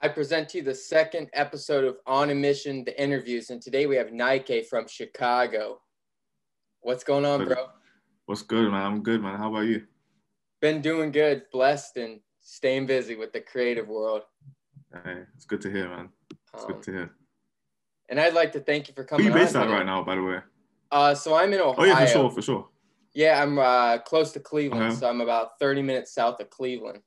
I present to you the second episode of On a Mission, the interviews, and today we have Naike from Chicago. What's going on, bro? What's good, man? I'm good, man. How about you? Been doing good, blessed, and staying busy with the creative world. Hey, it's good to hear, man. It's um, good to hear. And I'd like to thank you for coming. Where you based at right now, by the way? Uh, so I'm in Ohio. Oh yeah, for sure, for sure. Yeah, I'm uh, close to Cleveland, uh-huh. so I'm about 30 minutes south of Cleveland.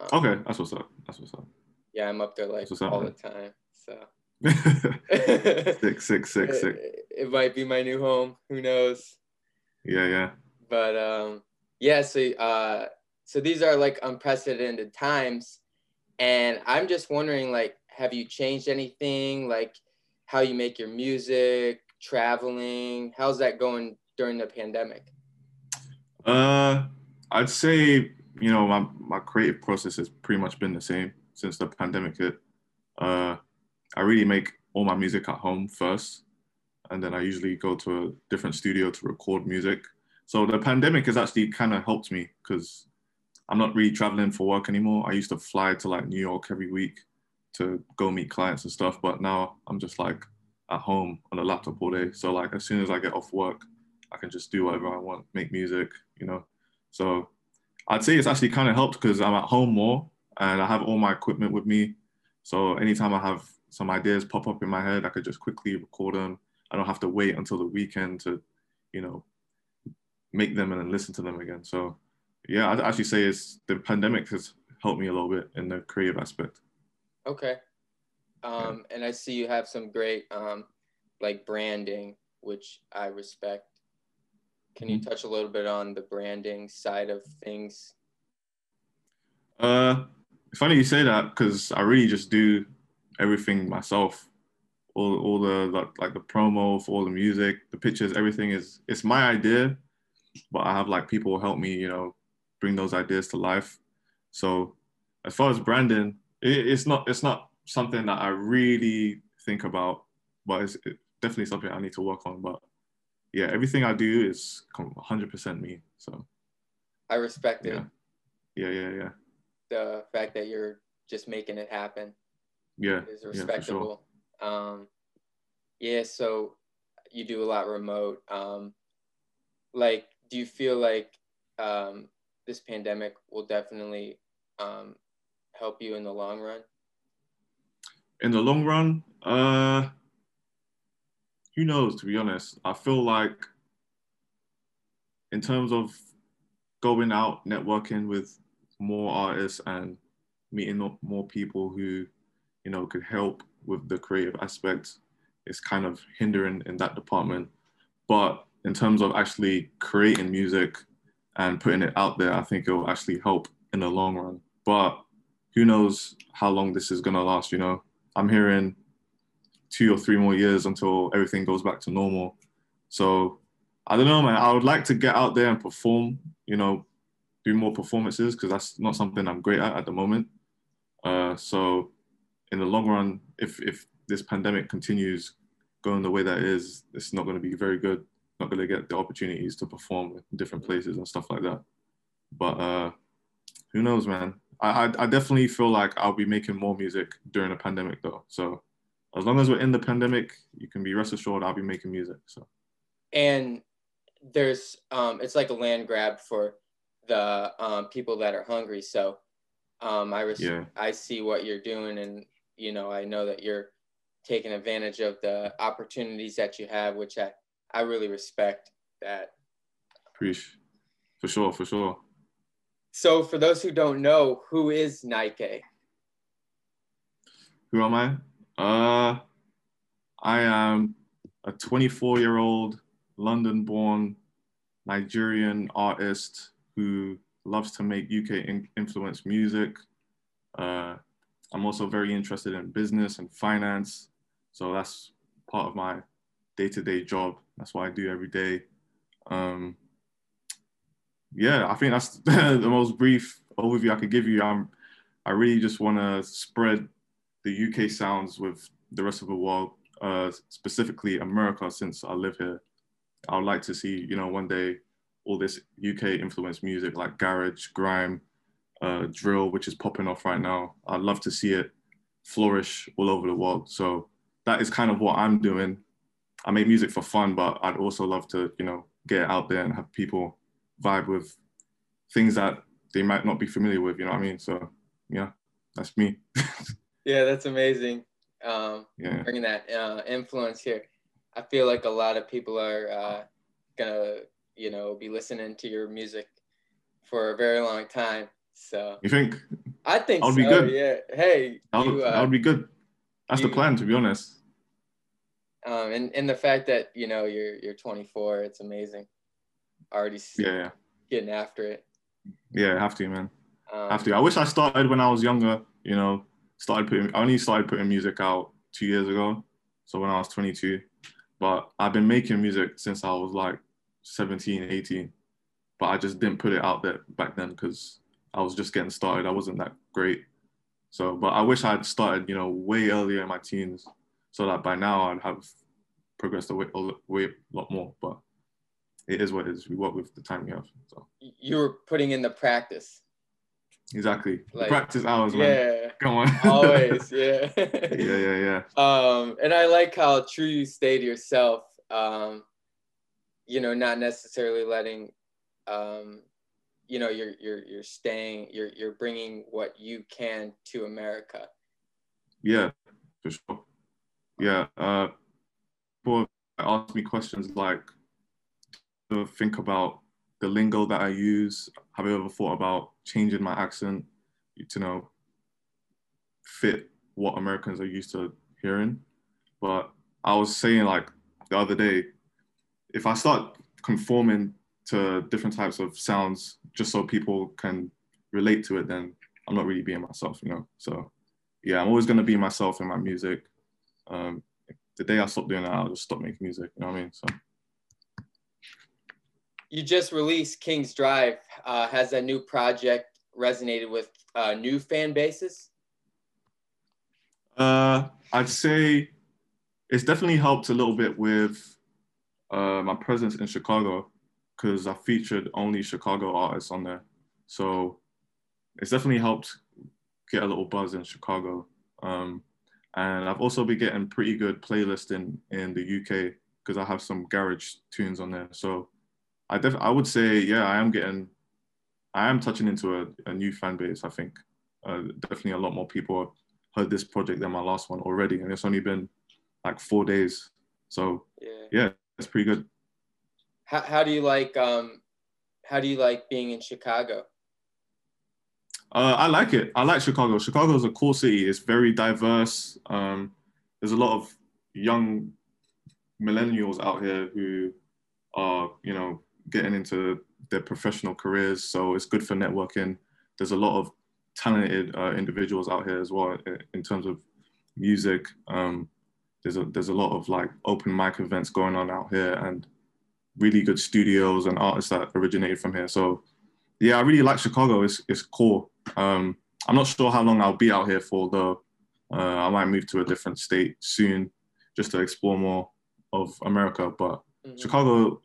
Um, okay, that's what's up. That's what's up. Yeah, I'm up there like all man. the time. So sick, sick, sick, sick. It, it, might be my new home. Who knows? Yeah, yeah. But um, yeah. So uh, so these are like unprecedented times, and I'm just wondering, like, have you changed anything? Like, how you make your music, traveling? How's that going during the pandemic? Uh, I'd say you know, my, my creative process has pretty much been the same since the pandemic hit. Uh, I really make all my music at home first, and then I usually go to a different studio to record music. So the pandemic has actually kind of helped me because I'm not really traveling for work anymore. I used to fly to like New York every week to go meet clients and stuff, but now I'm just like at home on a laptop all day. So like as soon as I get off work, I can just do whatever I want, make music, you know. So I'd say it's actually kind of helped because I'm at home more and I have all my equipment with me. So anytime I have some ideas pop up in my head, I could just quickly record them. I don't have to wait until the weekend to, you know, make them and then listen to them again. So yeah, I'd actually say it's the pandemic has helped me a little bit in the creative aspect. Okay. Um, yeah. and I see you have some great um, like branding, which I respect. Can you mm-hmm. touch a little bit on the branding side of things? Uh, funny you say that because I really just do everything myself. All, all the like, like the promo for all the music, the pictures, everything is it's my idea, but I have like people help me, you know, bring those ideas to life. So as far as branding, it, it's not it's not something that I really think about, but it's definitely something I need to work on. But yeah, everything I do is 100% me. So I respect it. Yeah, yeah, yeah. The fact that you're just making it happen. Yeah, is respectable. Yeah, sure. Um, yeah. So you do a lot remote. Um, like, do you feel like um, this pandemic will definitely um, help you in the long run? In the long run, uh, who knows, to be honest. I feel like in terms of going out, networking with more artists and meeting more people who, you know, could help with the creative aspect is kind of hindering in that department. But in terms of actually creating music and putting it out there, I think it will actually help in the long run. But who knows how long this is gonna last, you know? I'm hearing two or three more years until everything goes back to normal. So I don't know, man. I would like to get out there and perform, you know, do more performances because that's not something I'm great at at the moment. Uh, so in the long run, if if this pandemic continues going the way that is, it's not going to be very good. Not going to get the opportunities to perform in different places and stuff like that. But uh, who knows, man? I, I, I definitely feel like I'll be making more music during the pandemic, though. So as long as we're in the pandemic, you can be rest assured I'll be making music. So, and there's um, it's like a land grab for the um, people that are hungry. So, um, I res- yeah. I see what you're doing, and you know I know that you're taking advantage of the opportunities that you have, which I I really respect that. Appreciate, for sure, for sure. So, for those who don't know, who is Naike? Who am I? Uh, I am a 24 year old London born Nigerian artist who loves to make UK in- influenced music. Uh, I'm also very interested in business and finance. So that's part of my day to day job. That's what I do every day. Um, yeah, I think that's the most brief overview I could give you. I'm, I really just want to spread the UK sounds with the rest of the world, uh, specifically America, since I live here. I would like to see, you know, one day all this UK influenced music like garage, grime, uh, drill, which is popping off right now. I'd love to see it flourish all over the world. So that is kind of what I'm doing. I make music for fun, but I'd also love to, you know, get out there and have people vibe with things that they might not be familiar with. You know what I mean? So yeah, that's me. yeah, that's amazing. Um, yeah. Bringing that uh, influence here. I feel like a lot of people are uh, gonna, you know, be listening to your music for a very long time. So you think? I think that would so, be good. Yeah. Hey, that would, you, uh, that would be good. That's you, the plan, to be honest. Um, and and the fact that you know you're you're 24, it's amazing. Already yeah, yeah. getting after it. Yeah, have to, man. Um, have to. I wish I started when I was younger. You know, started putting. I only started putting music out two years ago, so when I was 22. But I've been making music since I was like 17, 18. But I just didn't put it out there back then because I was just getting started. I wasn't that great. So, but I wish I had started, you know, way earlier in my teens, so that by now I'd have progressed a way, a way lot more. But it is what it is. We work with the time we have. So you were putting in the practice. Exactly. Like, practice hours, man. Yeah. Come on. Always, yeah. yeah, yeah, yeah. Um, and I like how true you stay to yourself. Um, you know, not necessarily letting um, you know you're you're you're staying you're you're bringing what you can to america yeah for sure yeah uh people ask me questions like to think about the lingo that i use have you ever thought about changing my accent to know fit what americans are used to hearing but i was saying like the other day if i start conforming to different types of sounds just so people can relate to it, then I'm not really being myself, you know. So yeah, I'm always gonna be myself in my music. Um, the day I stop doing that, I'll just stop making music. You know what I mean? So. You just released King's Drive. Uh, has that new project resonated with uh, new fan bases? Uh, I'd say it's definitely helped a little bit with uh, my presence in Chicago because I featured only Chicago artists on there. So it's definitely helped get a little buzz in Chicago. Um, and I've also been getting pretty good playlists in, in the UK because I have some garage tunes on there. So I def- I would say, yeah, I am getting, I am touching into a, a new fan base, I think. Uh, definitely a lot more people heard this project than my last one already. And it's only been like four days. So yeah, yeah it's pretty good how, how do you like um how do you like being in Chicago? Uh, I like it. I like Chicago. Chicago is a cool city. It's very diverse. Um, there's a lot of young millennials out here who are, you know, getting into their professional careers. So it's good for networking. There's a lot of talented uh, individuals out here as well in terms of music. Um, there's a there's a lot of like open mic events going on out here, and really good studios and artists that originated from here. So yeah, I really like Chicago. It's it's cool. Um, I'm not sure how long I'll be out here for though. Uh, I might move to a different state soon just to explore more of America. But mm-hmm. Chicago,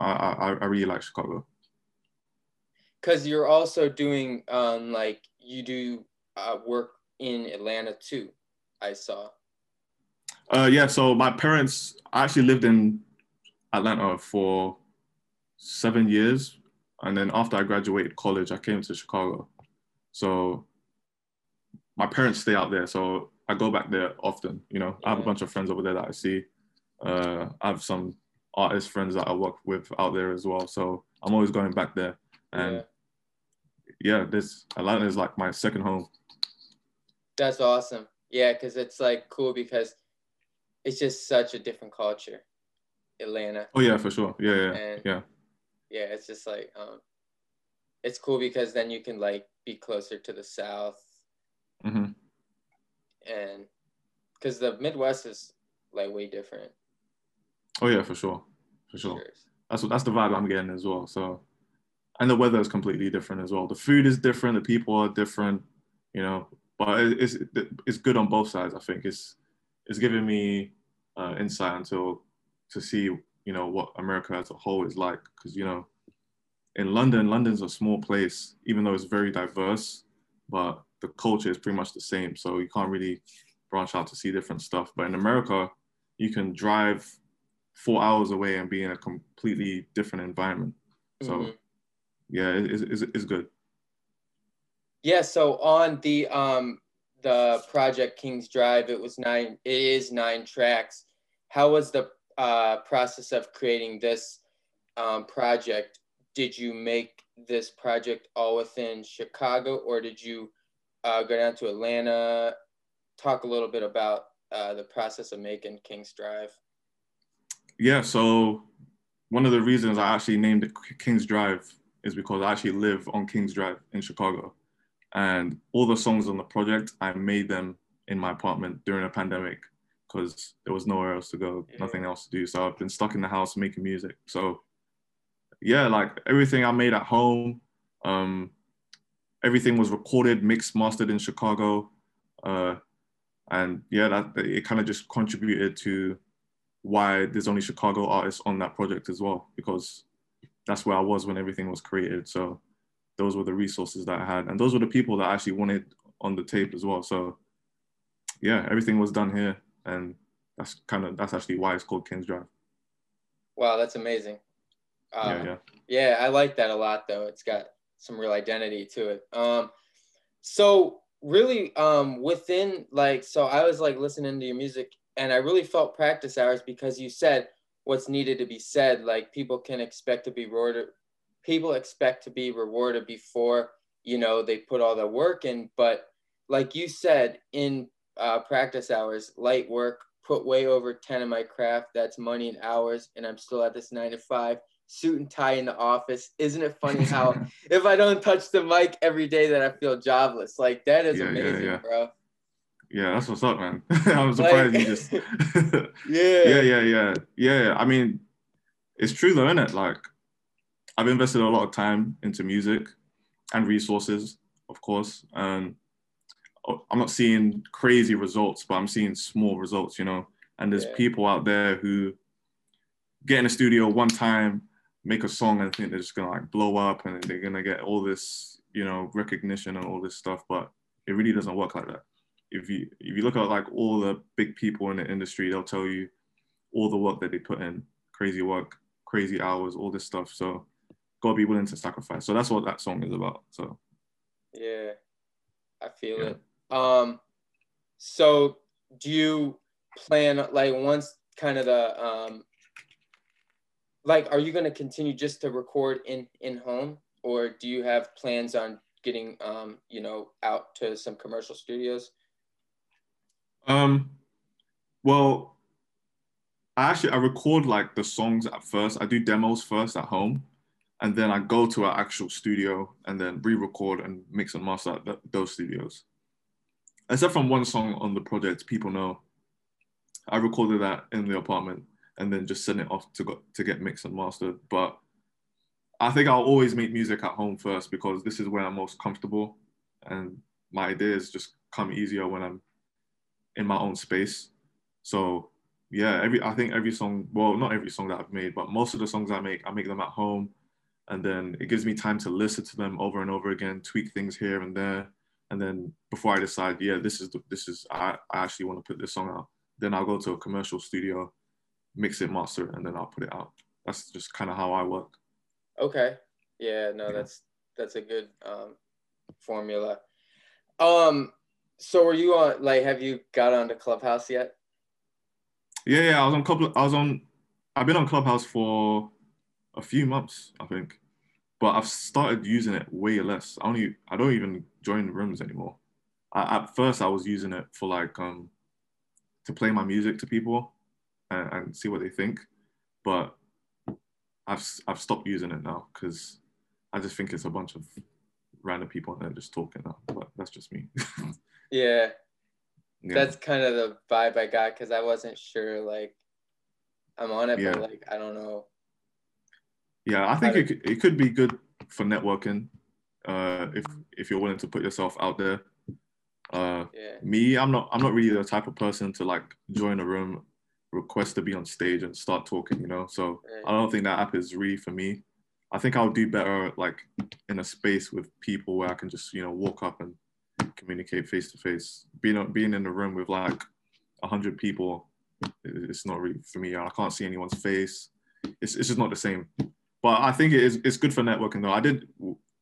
I, I, I really like Chicago. Cause you're also doing um, like you do uh, work in Atlanta too. I saw. Uh, yeah, so my parents I actually lived in Atlanta for seven years. And then after I graduated college, I came to Chicago. So my parents stay out there. So I go back there often. You know, yeah. I have a bunch of friends over there that I see. Uh, I have some artist friends that I work with out there as well. So I'm always going back there. And yeah, yeah this Atlanta is like my second home. That's awesome. Yeah, because it's like cool because it's just such a different culture. Atlanta. Oh yeah, for sure. Yeah, yeah, and, yeah. Yeah, it's just like um, it's cool because then you can like be closer to the South. Mm-hmm. And because the Midwest is like way different. Oh yeah, for sure, for sure. That's what that's the vibe I'm getting as well. So, and the weather is completely different as well. The food is different. The people are different. You know, but it's it's good on both sides. I think it's it's giving me uh, insight into to see you know what America as a whole is like because you know in London, London's a small place, even though it's very diverse, but the culture is pretty much the same. So you can't really branch out to see different stuff. But in America, you can drive four hours away and be in a completely different environment. So mm-hmm. yeah, it, it's, it's good. Yeah. So on the um the project King's Drive, it was nine. It is nine tracks. How was the uh, process of creating this um, project? Did you make this project all within Chicago, or did you uh, go down to Atlanta? Talk a little bit about uh, the process of making King's Drive. Yeah, so one of the reasons I actually named it King's Drive is because I actually live on King's Drive in Chicago. And all the songs on the project, I made them in my apartment during a pandemic because there was nowhere else to go, yeah. nothing else to do. So I've been stuck in the house making music. So yeah, like everything I made at home, um, everything was recorded, mixed, mastered in Chicago. Uh, and yeah, that it kind of just contributed to why there's only Chicago artists on that project as well, because that's where I was when everything was created. So those were the resources that I had, and those were the people that I actually wanted on the tape as well. So yeah, everything was done here, and that's kind of that's actually why it's called King's Drive. Wow, that's amazing. Um, yeah, yeah, yeah. I like that a lot, though. It's got some real identity to it. Um, so really, um, within like, so I was like listening to your music, and I really felt practice hours because you said what's needed to be said. Like people can expect to be rewarded people expect to be rewarded before you know they put all the work in but like you said in uh, practice hours light work put way over 10 in my craft that's money and hours and i'm still at this nine to five suit and tie in the office isn't it funny how if i don't touch the mic every day that i feel jobless like that is yeah, amazing yeah, yeah. bro yeah that's what's up man i'm surprised like, you just yeah yeah yeah yeah yeah i mean it's true though isn't it like I've invested a lot of time into music and resources, of course. And I'm not seeing crazy results, but I'm seeing small results, you know. And there's yeah. people out there who get in a studio one time, make a song, and think they're just gonna like blow up and they're gonna get all this, you know, recognition and all this stuff. But it really doesn't work like that. If you if you look at like all the big people in the industry, they'll tell you all the work that they put in, crazy work, crazy hours, all this stuff. So gotta be willing to sacrifice. So that's what that song is about. So yeah, I feel yeah. it. Um, so do you plan like once kind of the um, like, are you gonna continue just to record in in home, or do you have plans on getting um, you know, out to some commercial studios? Um, well, I actually I record like the songs at first. I do demos first at home, and then I go to our actual studio and then re-record and mix and master at those studios. Except from one song on the project, people know. I recorded that in the apartment and then just sent it off to go, to get mixed and mastered. But I think I'll always make music at home first because this is where I'm most comfortable, and my ideas just come easier when I'm in my own space. So yeah, every I think every song, well, not every song that I've made, but most of the songs I make, I make them at home and then it gives me time to listen to them over and over again, tweak things here and there, and then before I decide, yeah, this is the, this is I, I actually want to put this song out, then I'll go to a commercial studio, mix it, master, it, and then I'll put it out. That's just kind of how I work. Okay. Yeah. No, yeah. that's that's a good um, formula. Um. So, were you on? Like, have you got onto Clubhouse yet? Yeah, yeah. I was on couple. I was on. I've been on Clubhouse for a few months, I think. But I've started using it way less. I only I don't even join rooms anymore. I, at first, I was using it for like um to play my music to people and, and see what they think, but I've I've stopped using it now because I just think it's a bunch of random people and they're just talking now. But that's just me. yeah. yeah. That's kind of the vibe I got because I wasn't sure like I'm on it, yeah. but like I don't know yeah, I think it, it could be good for networking uh, if if you're willing to put yourself out there. Uh, yeah. Me, I'm not I'm not really the type of person to like join a room, request to be on stage and start talking. You know, so I don't think that app is really for me. I think I'll do better like in a space with people where I can just you know walk up and communicate face to face. Being being in a room with like hundred people, it's not really for me. I can't see anyone's face. It's it's just not the same. But I think it is it's good for networking though. I did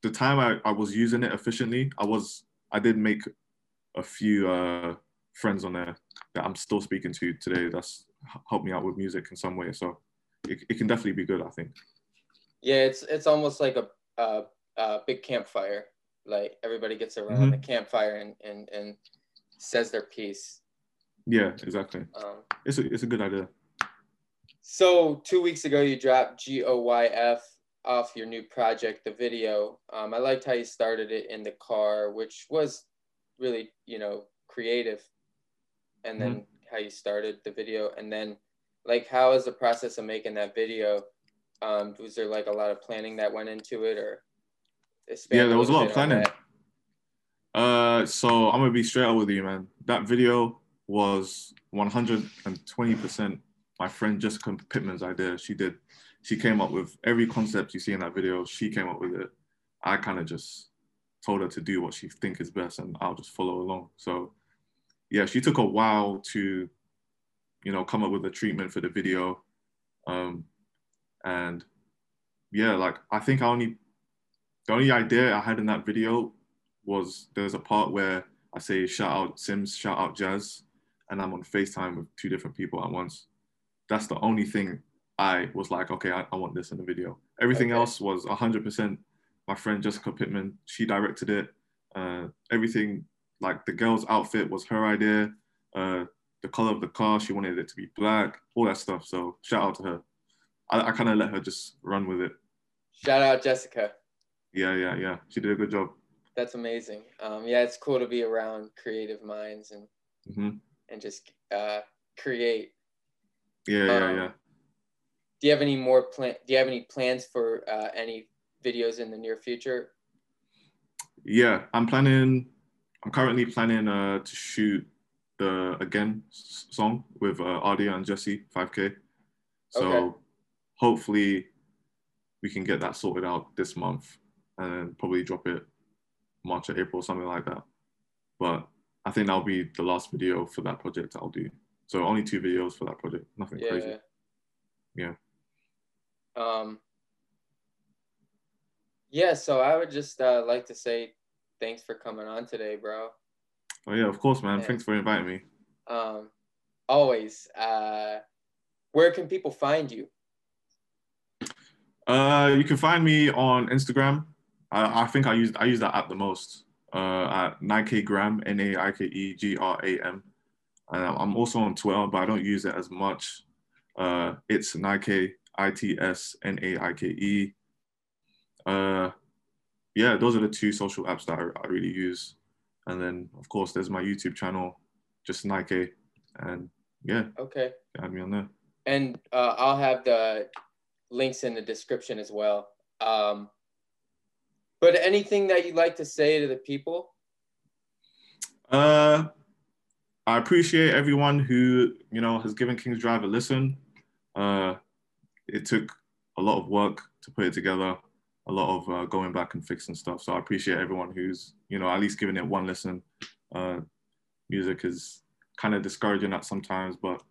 the time I, I was using it efficiently. I was I did make a few uh, friends on there that I'm still speaking to today. That's helped me out with music in some way. So it, it can definitely be good. I think. Yeah, it's it's almost like a a, a big campfire. Like everybody gets around mm-hmm. the campfire and, and and says their piece. Yeah, exactly. Um, it's a it's a good idea. So two weeks ago, you dropped G O Y F off your new project, the video. Um, I liked how you started it in the car, which was really you know creative, and then mm-hmm. how you started the video, and then like how is the process of making that video? Um, was there like a lot of planning that went into it, or yeah, there was a lot of planning. Uh, so I'm gonna be straight up with you, man. That video was 120 percent my friend Jessica Pittman's idea. She did. She came up with every concept you see in that video. She came up with it. I kind of just told her to do what she think is best, and I'll just follow along. So, yeah, she took a while to, you know, come up with a treatment for the video, um, and yeah, like I think I only the only idea I had in that video was there's a part where I say shout out Sims, shout out Jazz, and I'm on FaceTime with two different people at once. That's the only thing I was like, okay, I, I want this in the video. Everything okay. else was 100% my friend Jessica Pittman. She directed it. Uh, everything, like the girl's outfit was her idea. Uh, the color of the car, she wanted it to be black, all that stuff. So shout out to her. I, I kind of let her just run with it. Shout out Jessica. Yeah, yeah, yeah. She did a good job. That's amazing. Um, yeah, it's cool to be around creative minds and mm-hmm. and just uh, create. Yeah, yeah, um, yeah. Do you have any more plan? Do you have any plans for uh, any videos in the near future? Yeah, I'm planning. I'm currently planning uh, to shoot the again song with uh, Adia and Jesse 5K. So okay. hopefully we can get that sorted out this month and then probably drop it March or April, something like that. But I think that'll be the last video for that project I'll do. So only two videos for that project, nothing yeah. crazy. Yeah. Um. Yeah, so I would just uh, like to say thanks for coming on today, bro. Oh yeah, of course, man. And, thanks for inviting me. Um, always. Uh, where can people find you? Uh, you can find me on Instagram I, I think I use I use that app the most. Uh, Naike Gram, N A I K E G R A M. And I'm also on Twitter, but I don't use it as much. Uh, it's Naike I T S N A I K E. Uh, yeah, those are the two social apps that I, I really use. And then, of course, there's my YouTube channel, just Naike. And yeah. Okay. Add me on there. And uh, I'll have the links in the description as well. Um, but anything that you'd like to say to the people? Uh, I appreciate everyone who you know has given King's Drive a listen. Uh, it took a lot of work to put it together, a lot of uh, going back and fixing stuff. So I appreciate everyone who's you know at least giving it one listen. Uh, music is kind of discouraging at sometimes, but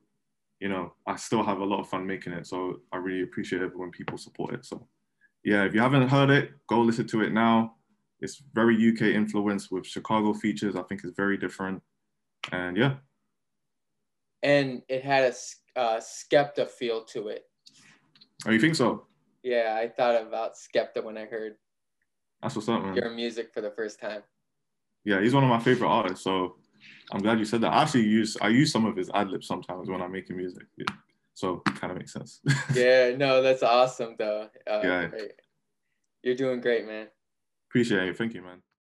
you know I still have a lot of fun making it. So I really appreciate it when people support it. So yeah, if you haven't heard it, go listen to it now. It's very UK influenced with Chicago features. I think it's very different. And yeah. And it had a uh, Skepta feel to it. Oh, you think so? Yeah, I thought about Skepta when I heard That's what's up, man. your music for the first time. Yeah, he's one of my favorite artists. So I'm glad you said that. I actually use I use some of his ad libs sometimes when I'm making music. Yeah. So kind of makes sense. yeah, no, that's awesome though. Uh, yeah. Great. You're doing great, man. Appreciate it. Thank you, man.